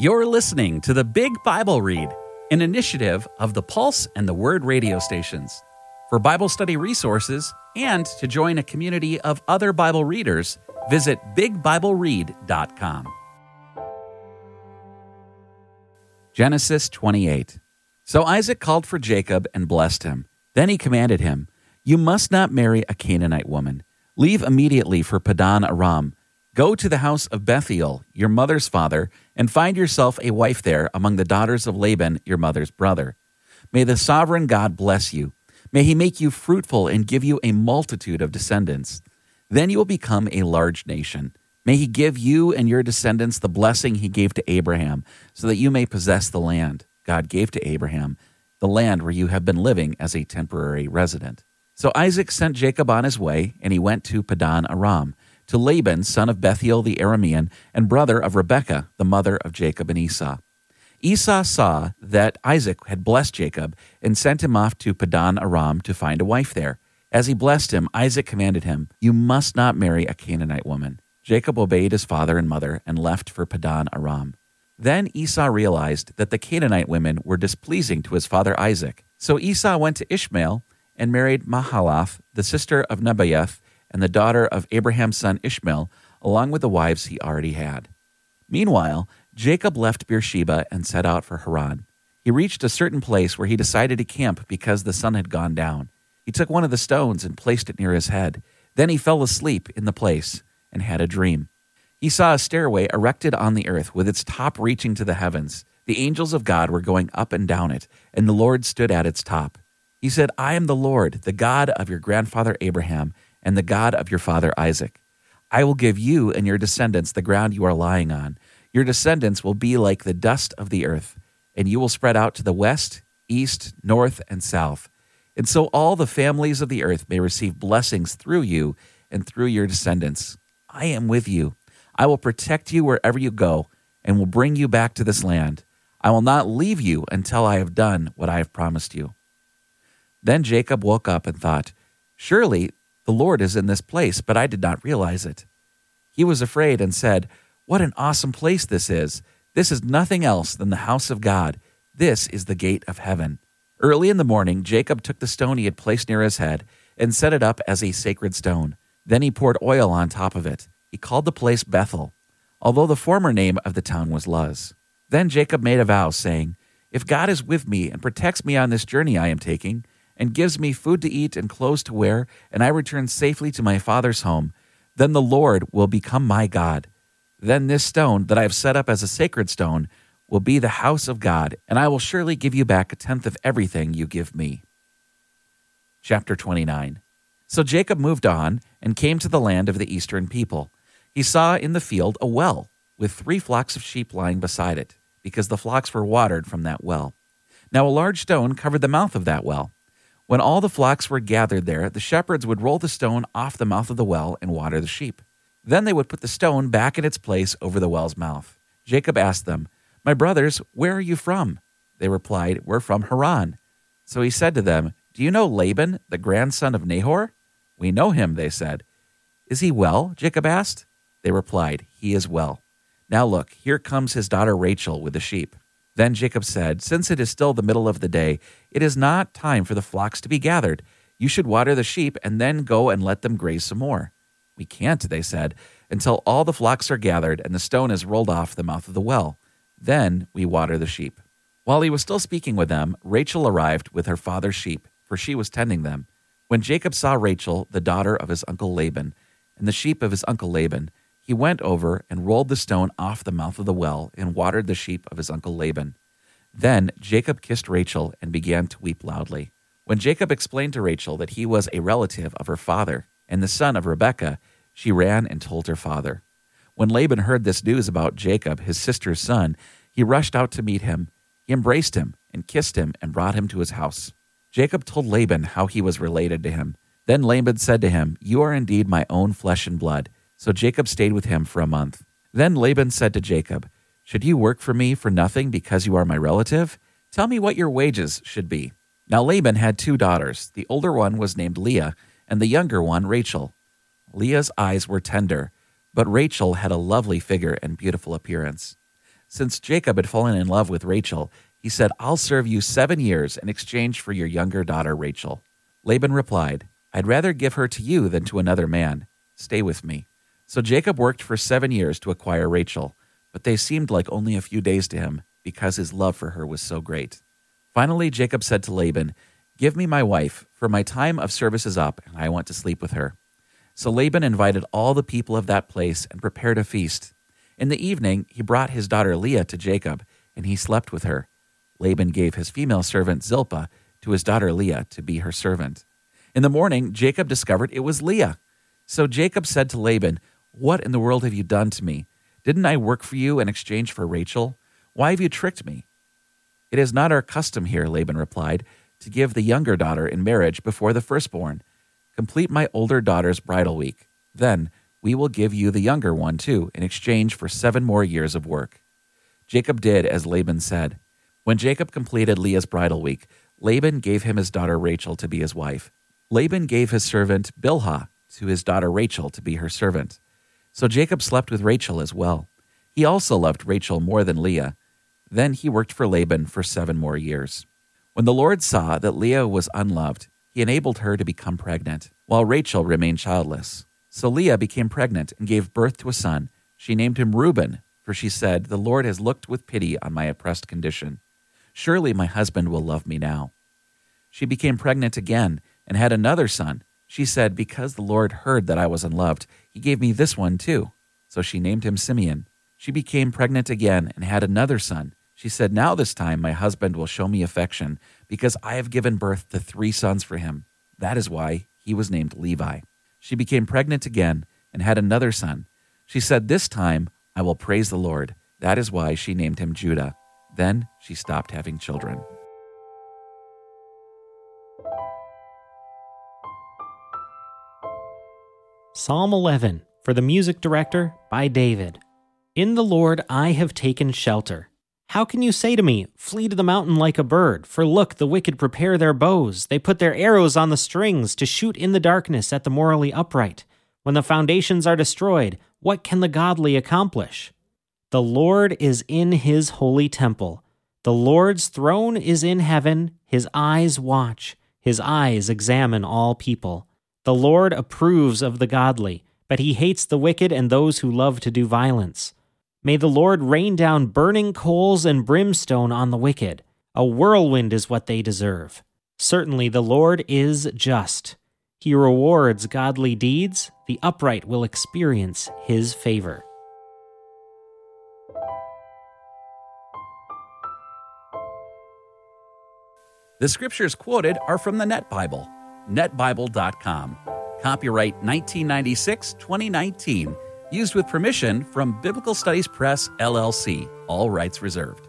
You're listening to the Big Bible Read, an initiative of the Pulse and the Word radio stations. For Bible study resources and to join a community of other Bible readers, visit bigbibleread.com. Genesis 28. So Isaac called for Jacob and blessed him. Then he commanded him, You must not marry a Canaanite woman. Leave immediately for Paddan Aram Go to the house of Bethuel, your mother's father, and find yourself a wife there among the daughters of Laban, your mother's brother. May the sovereign God bless you. May he make you fruitful and give you a multitude of descendants. Then you will become a large nation. May he give you and your descendants the blessing he gave to Abraham, so that you may possess the land God gave to Abraham, the land where you have been living as a temporary resident. So Isaac sent Jacob on his way, and he went to Paddan Aram to Laban, son of Bethuel the Aramean, and brother of Rebekah, the mother of Jacob and Esau. Esau saw that Isaac had blessed Jacob and sent him off to Paddan Aram to find a wife there. As he blessed him, Isaac commanded him, You must not marry a Canaanite woman. Jacob obeyed his father and mother and left for Paddan Aram. Then Esau realized that the Canaanite women were displeasing to his father Isaac. So Esau went to Ishmael and married Mahalath, the sister of Nebaioth, and the daughter of Abraham's son Ishmael, along with the wives he already had. Meanwhile, Jacob left Beersheba and set out for Haran. He reached a certain place where he decided to camp because the sun had gone down. He took one of the stones and placed it near his head. Then he fell asleep in the place and had a dream. He saw a stairway erected on the earth with its top reaching to the heavens. The angels of God were going up and down it, and the Lord stood at its top. He said, I am the Lord, the God of your grandfather Abraham and the God of your father Isaac. I will give you and your descendants the ground you are lying on. Your descendants will be like the dust of the earth, and you will spread out to the west, east, north, and south. And so all the families of the earth may receive blessings through you and through your descendants. I am with you. I will protect you wherever you go and will bring you back to this land. I will not leave you until I have done what I have promised you. Then Jacob woke up and thought, Surely the Lord is in this place, but I did not realize it. He was afraid and said, What an awesome place this is! This is nothing else than the house of God. This is the gate of heaven. Early in the morning, Jacob took the stone he had placed near his head and set it up as a sacred stone. Then he poured oil on top of it. He called the place Bethel, although the former name of the town was Luz. Then Jacob made a vow, saying, If God is with me and protects me on this journey I am taking, and gives me food to eat and clothes to wear, and I return safely to my father's home, then the Lord will become my God. Then this stone that I have set up as a sacred stone will be the house of God, and I will surely give you back a tenth of everything you give me. Chapter 29 So Jacob moved on and came to the land of the eastern people. He saw in the field a well with three flocks of sheep lying beside it, because the flocks were watered from that well. Now a large stone covered the mouth of that well. When all the flocks were gathered there, the shepherds would roll the stone off the mouth of the well and water the sheep. Then they would put the stone back in its place over the well's mouth. Jacob asked them, My brothers, where are you from? They replied, We're from Haran. So he said to them, Do you know Laban, the grandson of Nahor? We know him, they said. Is he well? Jacob asked. They replied, He is well. Now look, here comes his daughter Rachel with the sheep. Then Jacob said, Since it is still the middle of the day, it is not time for the flocks to be gathered. You should water the sheep and then go and let them graze some more. We can't, they said, until all the flocks are gathered and the stone is rolled off the mouth of the well. Then we water the sheep. While he was still speaking with them, Rachel arrived with her father's sheep, for she was tending them. When Jacob saw Rachel, the daughter of his uncle Laban, and the sheep of his uncle Laban, he went over and rolled the stone off the mouth of the well and watered the sheep of his uncle Laban. Then Jacob kissed Rachel and began to weep loudly. When Jacob explained to Rachel that he was a relative of her father and the son of Rebekah, she ran and told her father. When Laban heard this news about Jacob, his sister's son, he rushed out to meet him. He embraced him and kissed him and brought him to his house. Jacob told Laban how he was related to him. Then Laban said to him, You are indeed my own flesh and blood. So Jacob stayed with him for a month. Then Laban said to Jacob, Should you work for me for nothing because you are my relative? Tell me what your wages should be. Now Laban had two daughters. The older one was named Leah, and the younger one Rachel. Leah's eyes were tender, but Rachel had a lovely figure and beautiful appearance. Since Jacob had fallen in love with Rachel, he said, I'll serve you seven years in exchange for your younger daughter Rachel. Laban replied, I'd rather give her to you than to another man. Stay with me. So Jacob worked for seven years to acquire Rachel, but they seemed like only a few days to him because his love for her was so great. Finally, Jacob said to Laban, Give me my wife, for my time of service is up, and I want to sleep with her. So Laban invited all the people of that place and prepared a feast. In the evening, he brought his daughter Leah to Jacob, and he slept with her. Laban gave his female servant Zilpah to his daughter Leah to be her servant. In the morning, Jacob discovered it was Leah. So Jacob said to Laban, What in the world have you done to me? Didn't I work for you in exchange for Rachel? Why have you tricked me? It is not our custom here, Laban replied, to give the younger daughter in marriage before the firstborn. Complete my older daughter's bridal week. Then we will give you the younger one too in exchange for seven more years of work. Jacob did as Laban said. When Jacob completed Leah's bridal week, Laban gave him his daughter Rachel to be his wife. Laban gave his servant Bilhah to his daughter Rachel to be her servant. So Jacob slept with Rachel as well. He also loved Rachel more than Leah. Then he worked for Laban for seven more years. When the Lord saw that Leah was unloved, he enabled her to become pregnant, while Rachel remained childless. So Leah became pregnant and gave birth to a son. She named him Reuben, for she said, The Lord has looked with pity on my oppressed condition. Surely my husband will love me now. She became pregnant again and had another son. She said, Because the Lord heard that I was unloved, he gave me this one too. So she named him Simeon. She became pregnant again and had another son. She said, Now this time my husband will show me affection, because I have given birth to three sons for him. That is why he was named Levi. She became pregnant again and had another son. She said, This time I will praise the Lord. That is why she named him Judah. Then she stopped having children. Psalm 11 for the music director by David. In the Lord I have taken shelter. How can you say to me, Flee to the mountain like a bird? For look, the wicked prepare their bows. They put their arrows on the strings to shoot in the darkness at the morally upright. When the foundations are destroyed, what can the godly accomplish? The Lord is in his holy temple. The Lord's throne is in heaven. His eyes watch, his eyes examine all people. The Lord approves of the godly, but he hates the wicked and those who love to do violence. May the Lord rain down burning coals and brimstone on the wicked. A whirlwind is what they deserve. Certainly the Lord is just. He rewards godly deeds. The upright will experience his favor. The scriptures quoted are from the Net Bible, netbible.com. Copyright 1996 2019. Used with permission from Biblical Studies Press, LLC. All rights reserved.